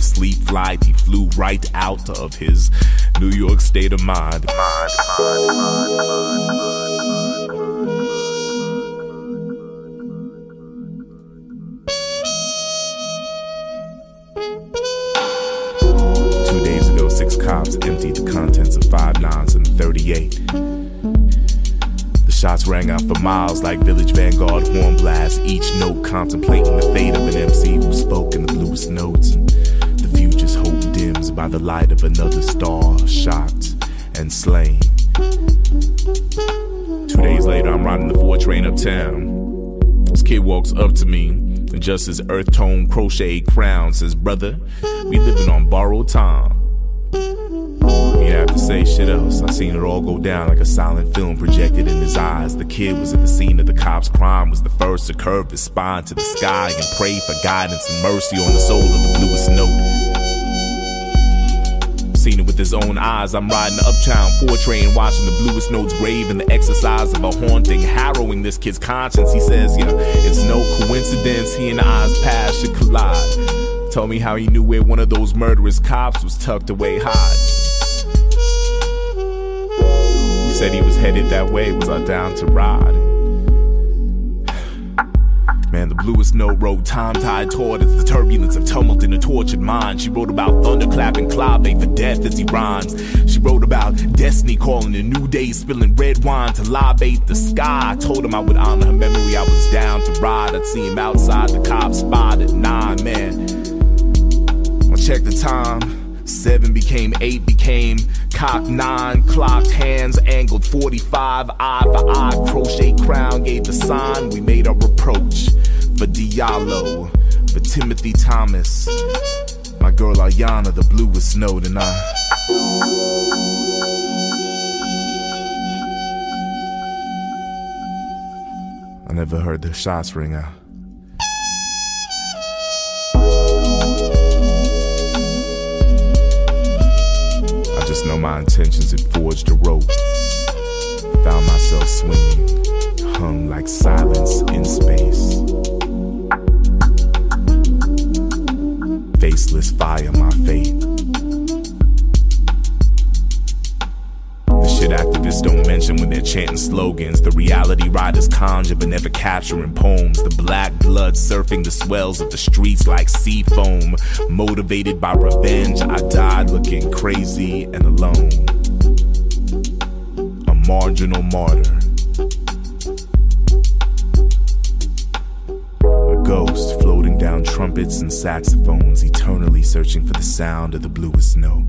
sleep flight. He flew right out of his New York state of mind. mind, mind, mind cops emptied the contents of five nines and 38. The shots rang out for miles like Village Vanguard horn blasts, each note contemplating the fate of an MC who spoke in the bluest notes. By the light of another star, shot and slain. Two days later, I'm riding the four train uptown. This kid walks up to me, and just his earth tone crochet crown says, Brother, we living on borrowed time. You have to say shit else. I seen it all go down like a silent film projected in his eyes. The kid was at the scene of the cop's crime, was the first to curve his spine to the sky and pray for guidance and mercy on the soul of the bluest note. Seen it with his own eyes. I'm riding the uptown four train, watching the bluest notes grave in the exercise of a haunting, harrowing this kid's conscience. He says, yeah, it's no coincidence he and eyes past should collide. Told me how he knew where one of those murderous cops was tucked away hide said he was headed that way. Was I down to ride? Man, the bluest note wrote time tied toward us, the turbulence of tumult in a tortured mind. She wrote about thunderclap and clave for death as he rhymes. She wrote about destiny calling a new day, spilling red wine to libate the sky. I told him I would honor her memory, I was down to ride. I'd see him outside the cop spot at nine, man. I checked the time. Seven became eight, became cock nine, clocked hands, angled 45, eye for eye, crochet crown gave the sign. We made our approach for Diallo, for Timothy Thomas, my girl Ayana, the bluest note, and I. I never heard the shots ring out. Just know my intentions had forged a rope. Found myself swinging, hung like silence in space. Faceless fire, my slogans. The reality writers conjure but never capture in poems. The black blood surfing the swells of the streets like sea foam. Motivated by revenge, I died looking crazy and alone. A marginal martyr. A ghost floating down trumpets and saxophones, eternally searching for the sound of the bluest note.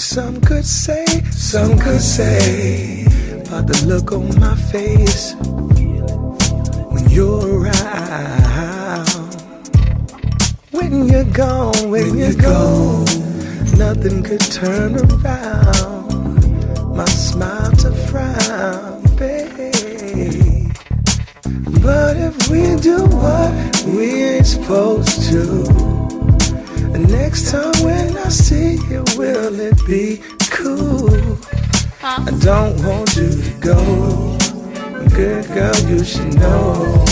Some could say, some could say, about the look on my face when you're around. When you're gone, when, when you're gone, nothing could turn around my smile to frown, babe. But if we do what we ain't supposed to. Next time when I see you, will it be cool? I don't want you to go. Good girl, you should know.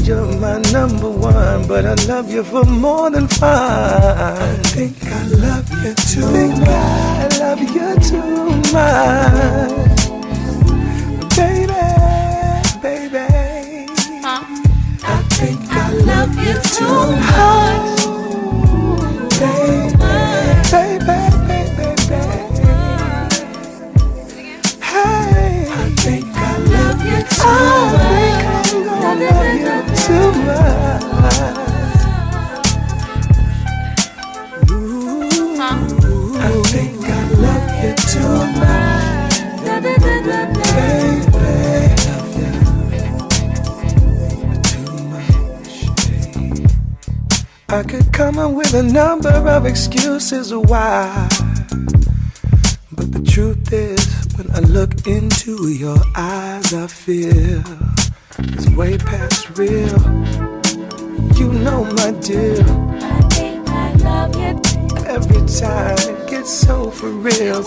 You're my number one, but I love you for more than fun. I think I love you too think much. I love you too much. Baby, baby. I think I love you too much. I could come up with a number of excuses why. But the truth is, I look into your eyes, I feel it's way past real. You know, my dear. I think I love you. Every time it gets so for real.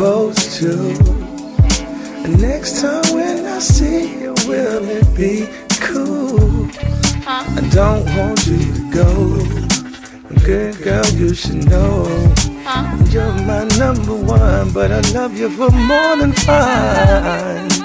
Supposed to, next time when I see you, will it be cool? I don't want you to go. Good girl, you should know. You're my number one, but I love you for more than fun.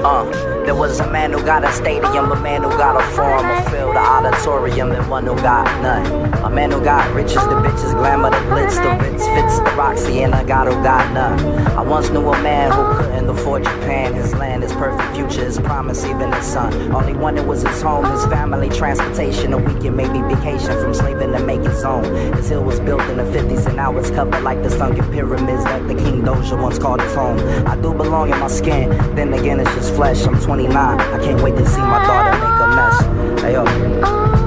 Uh, there was a man who got a stadium, a man who got a farm, a field, a auditorium, and one who got none. A man who got riches, the bitches, glamour, the glitz, the ritz, fits, the Roxy, and a god who got none. I once knew a man who couldn't afford Japan, his land, his perfect future, his promise, even his son. All he wanted was his home, his family, transportation, a weekend, maybe vacation from slaving to make his own. His hill was built in the 50s and now it's covered like the sunken pyramids that the King Doja once called his home. I do belong in my skin, then again it's just flesh. I'm 29. I can't wait to see my daughter make a mess. Hey yo.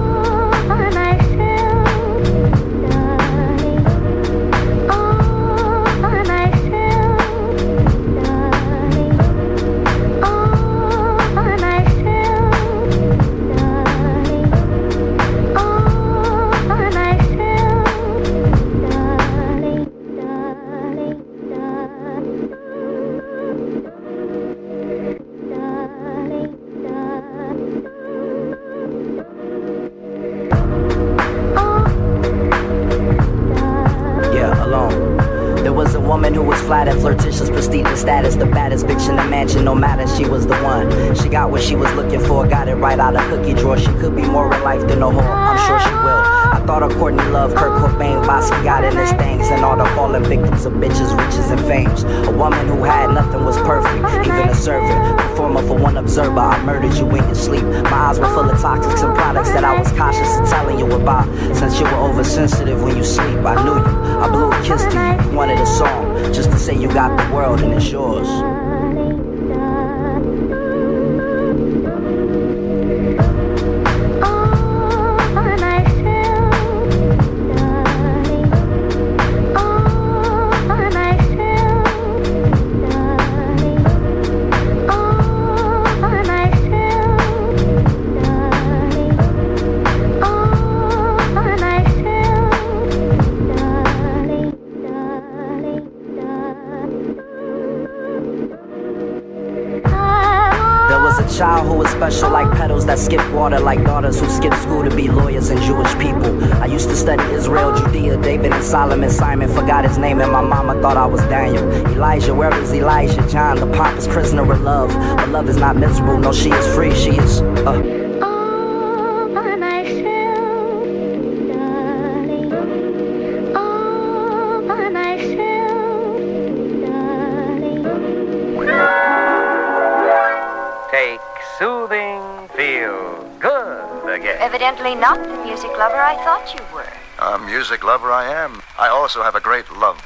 Special like petals that skip water, like daughters who skip school to be lawyers and Jewish people. I used to study Israel, Judea, David, and Solomon. Simon forgot his name, and my mama thought I was Daniel. Elijah, where is Elijah? John, the pompous prisoner of love. But love is not miserable, no, she is free, she is. Uh. Evidently not the music lover I thought you were. A music lover I am. I also have a great love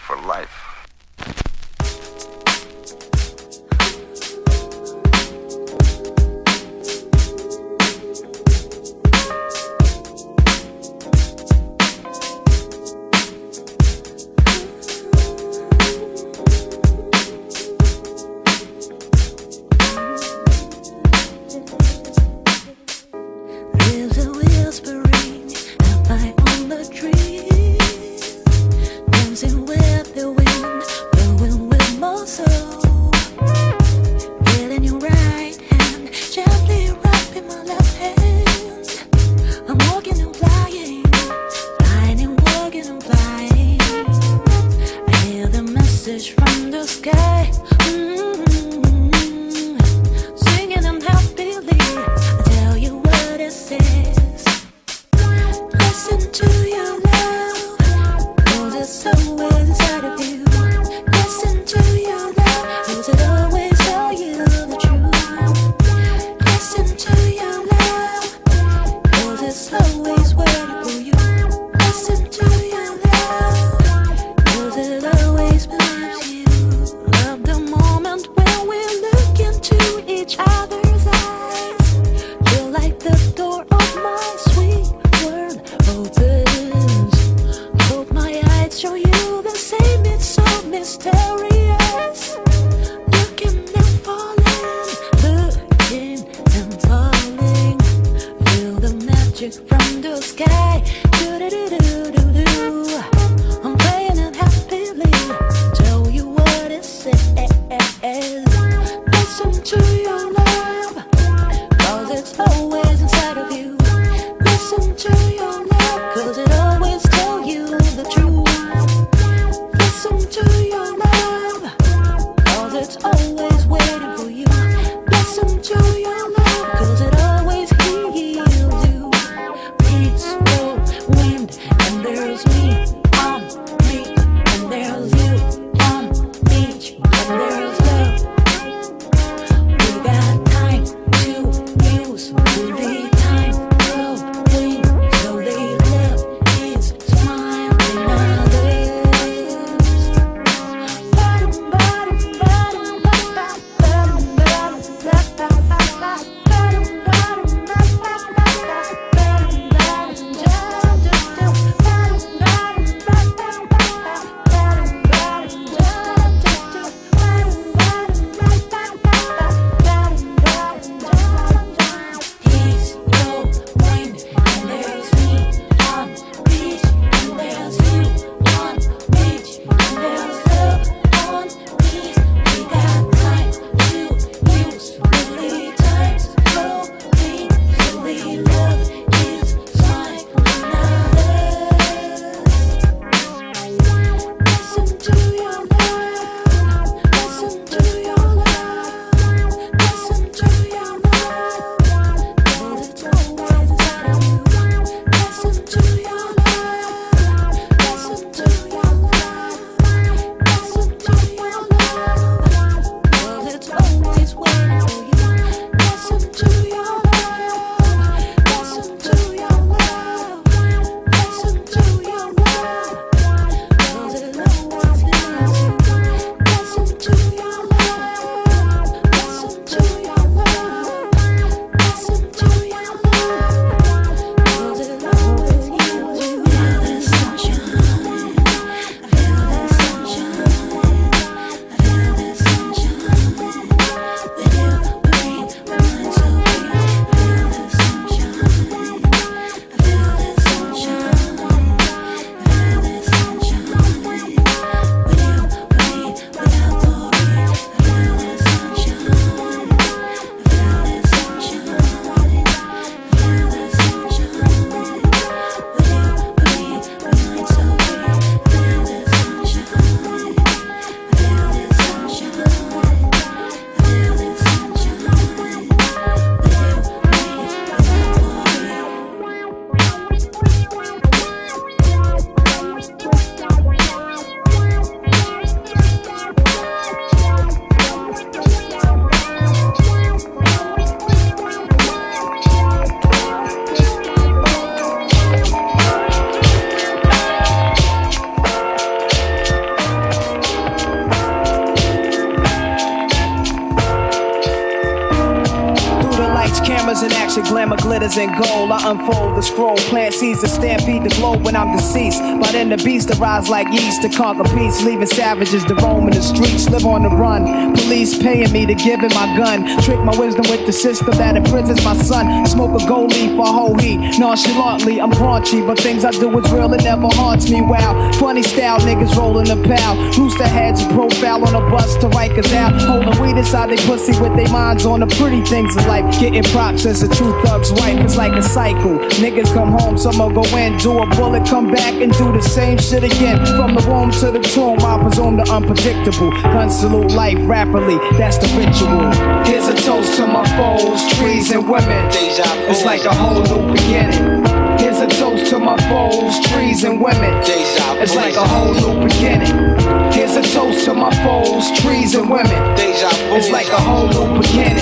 I'm deceased. But then the beast arise like yeast to conquer peace, leaving savages to roam in the streets, live on the run. Police paying me to give him my gun, trick my wisdom with the system that imprisons my son. Smoke a gold leaf for whole heat, nonchalantly I'm raunchy, but things I do is real, it never haunts me. Wow, funny style, niggas rolling the pal. Rooster heads a profile on a bus to Rikers out, holding weed inside they pussy with their minds on the pretty things of life. Getting props as a true thug's wife, it's like a cycle. Niggas come home, some'll go in, do a bullet, come back and do the same shit again. From the womb to the tomb, I presume the unpredictable. Gun salute life rapidly, that's the ritual. Here's a toast to my foes, trees and women. It's like a whole new beginning. Here's a toast to my foes, trees and women. It's like a whole new beginning. Here's a toast to my foes, trees and women. It's like a whole new beginning.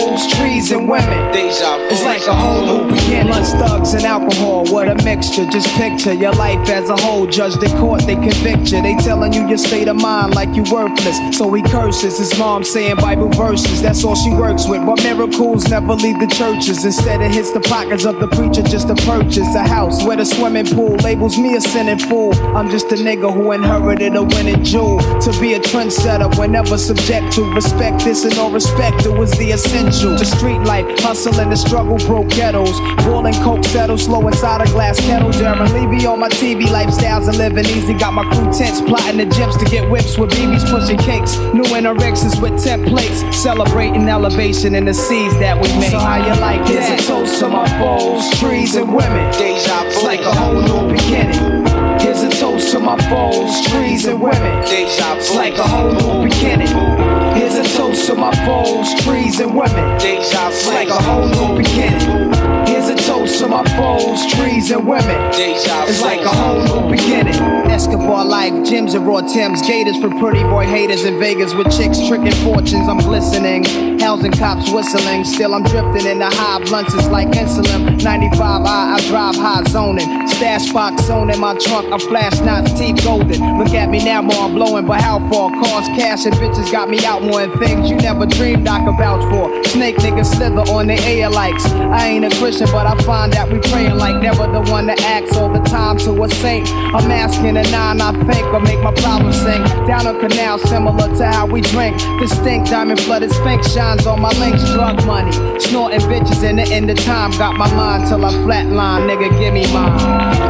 Here's a toast to my foes, trees and women. It's like a whole new beginning. Blunts, thugs, and alcohol, what a mixture. Just picture your life as a whole. Judged in court, they convict you. They telling you your state of mind like you worthless. So he curses his mom saying Bible verses. That's all she works with. But miracles never leave the churches. Instead, it hits the pockets of the preacher just to purchase a house with a swimming pool. Labels me a sinning fool. I'm just a nigga who inherited a winning jewel. To be a trendsetter, whenever subject to respect this and all respect, it was the essential. The street life, hustling the struggle, broke ghettos. Boiling coke settle slow inside a glass kettle. Darren Levy on my TV lifestyles and living easy. Got my crew tents plotting the gyms to get whips with BBs pushing cakes. New anorexes with templates. Celebrating elevation in the seas that we made. So how you like it? Here's a toast to my foes, trees and women. It's like a whole new beginning. To my foes, trees and women. It's like a whole new beginning. Here's a toast to my foes, trees and women. It's like a whole new beginning. Here's a toast to my foes, trees and women. It's like a whole new beginning. Escobar life, gyms and raw Tims, gators for pretty boy haters in Vegas with chicks tricking fortunes. I'm glistening, hells and cops whistling. Still I'm drifting in the high blunts, it's like insulin. 95 I, I drive high zoning. Stash box zone in my trunk, I flash knots, teeth golden. Look at me now, more I'm blowing, but how far? Cars, cash, and bitches got me out more than things you never dreamed I could vouch for. Snake niggas slither on the air likes. I ain't a Christian, but I find that we praying like never the one that acts all the time to a saint. I'm asking a nine, I think, or make my problems sink. Down a canal, similar to how we drink. Distinct diamond flooded sphinx shines on my links. Drug money, snorting bitches in the end of time. Got my mind till I flatline, nigga, give me mine.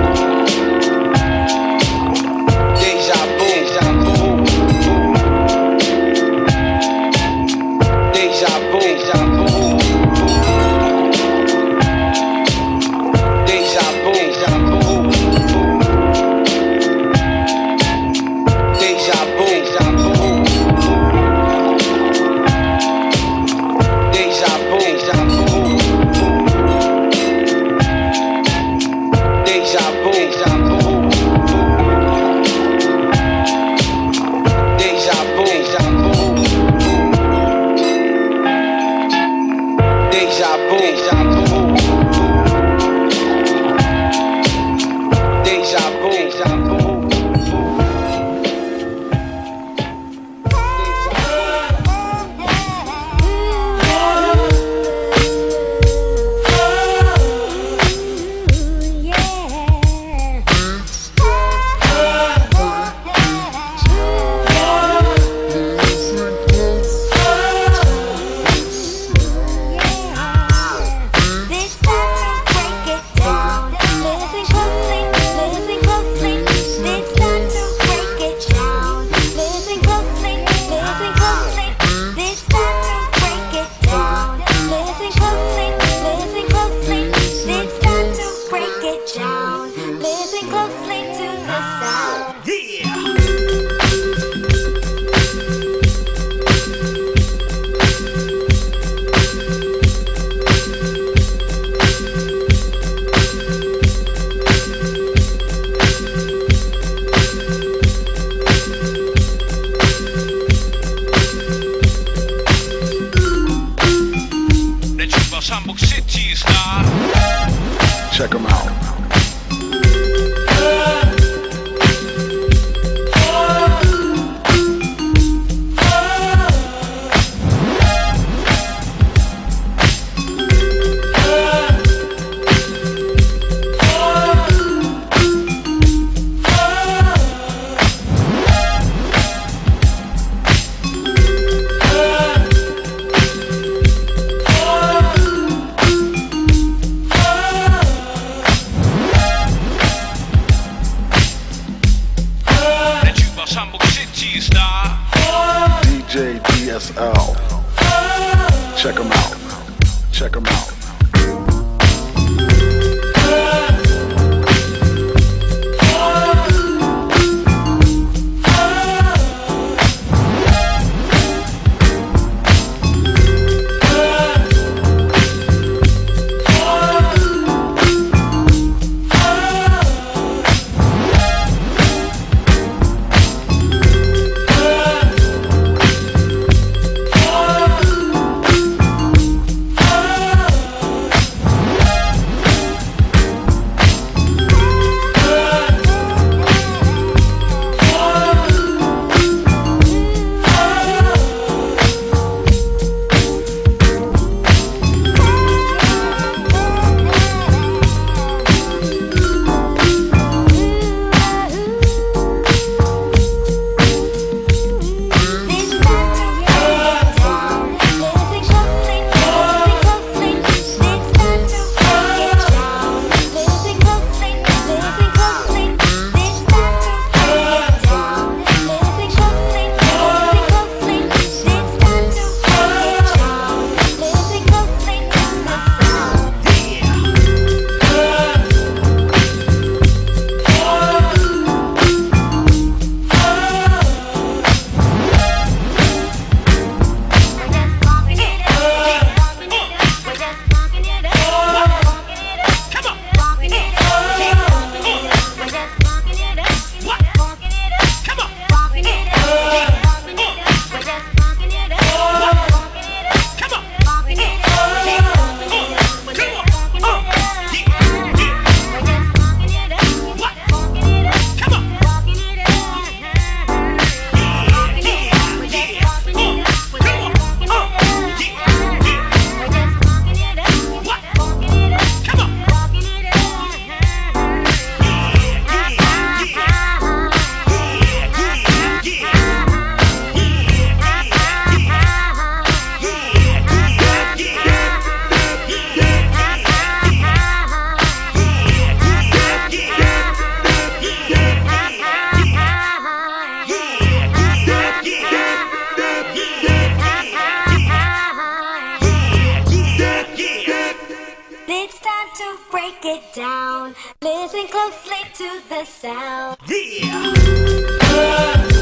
To break it down. Listen closely to the sound. Yeah. Uh,